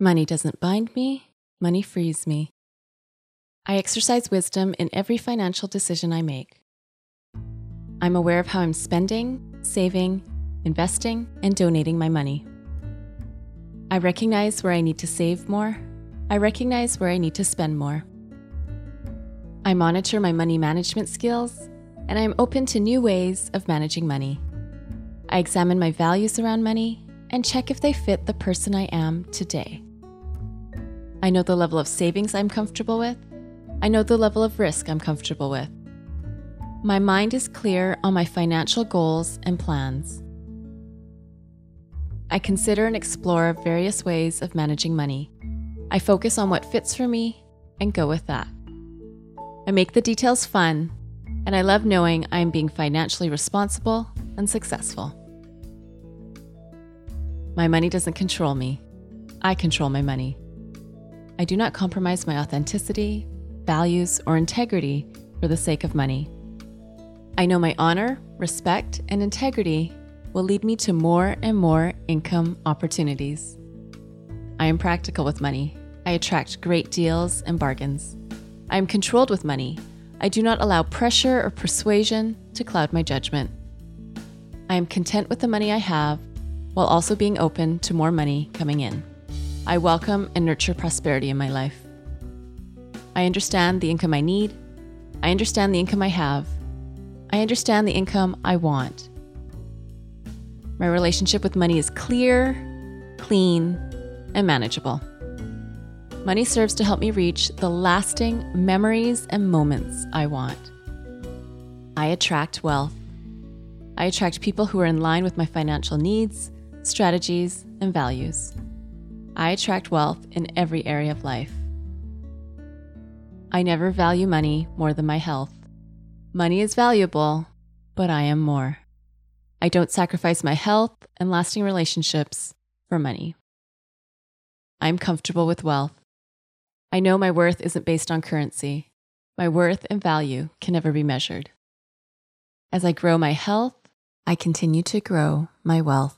Money doesn't bind me, money frees me. I exercise wisdom in every financial decision I make. I'm aware of how I'm spending, saving, investing, and donating my money. I recognize where I need to save more. I recognize where I need to spend more. I monitor my money management skills, and I am open to new ways of managing money. I examine my values around money and check if they fit the person I am today. I know the level of savings I'm comfortable with. I know the level of risk I'm comfortable with. My mind is clear on my financial goals and plans. I consider and explore various ways of managing money. I focus on what fits for me and go with that. I make the details fun, and I love knowing I am being financially responsible and successful. My money doesn't control me, I control my money. I do not compromise my authenticity, values, or integrity for the sake of money. I know my honor, respect, and integrity will lead me to more and more income opportunities. I am practical with money. I attract great deals and bargains. I am controlled with money. I do not allow pressure or persuasion to cloud my judgment. I am content with the money I have while also being open to more money coming in. I welcome and nurture prosperity in my life. I understand the income I need. I understand the income I have. I understand the income I want. My relationship with money is clear, clean, and manageable. Money serves to help me reach the lasting memories and moments I want. I attract wealth. I attract people who are in line with my financial needs, strategies, and values. I attract wealth in every area of life. I never value money more than my health. Money is valuable, but I am more. I don't sacrifice my health and lasting relationships for money. I'm comfortable with wealth. I know my worth isn't based on currency. My worth and value can never be measured. As I grow my health, I continue to grow my wealth.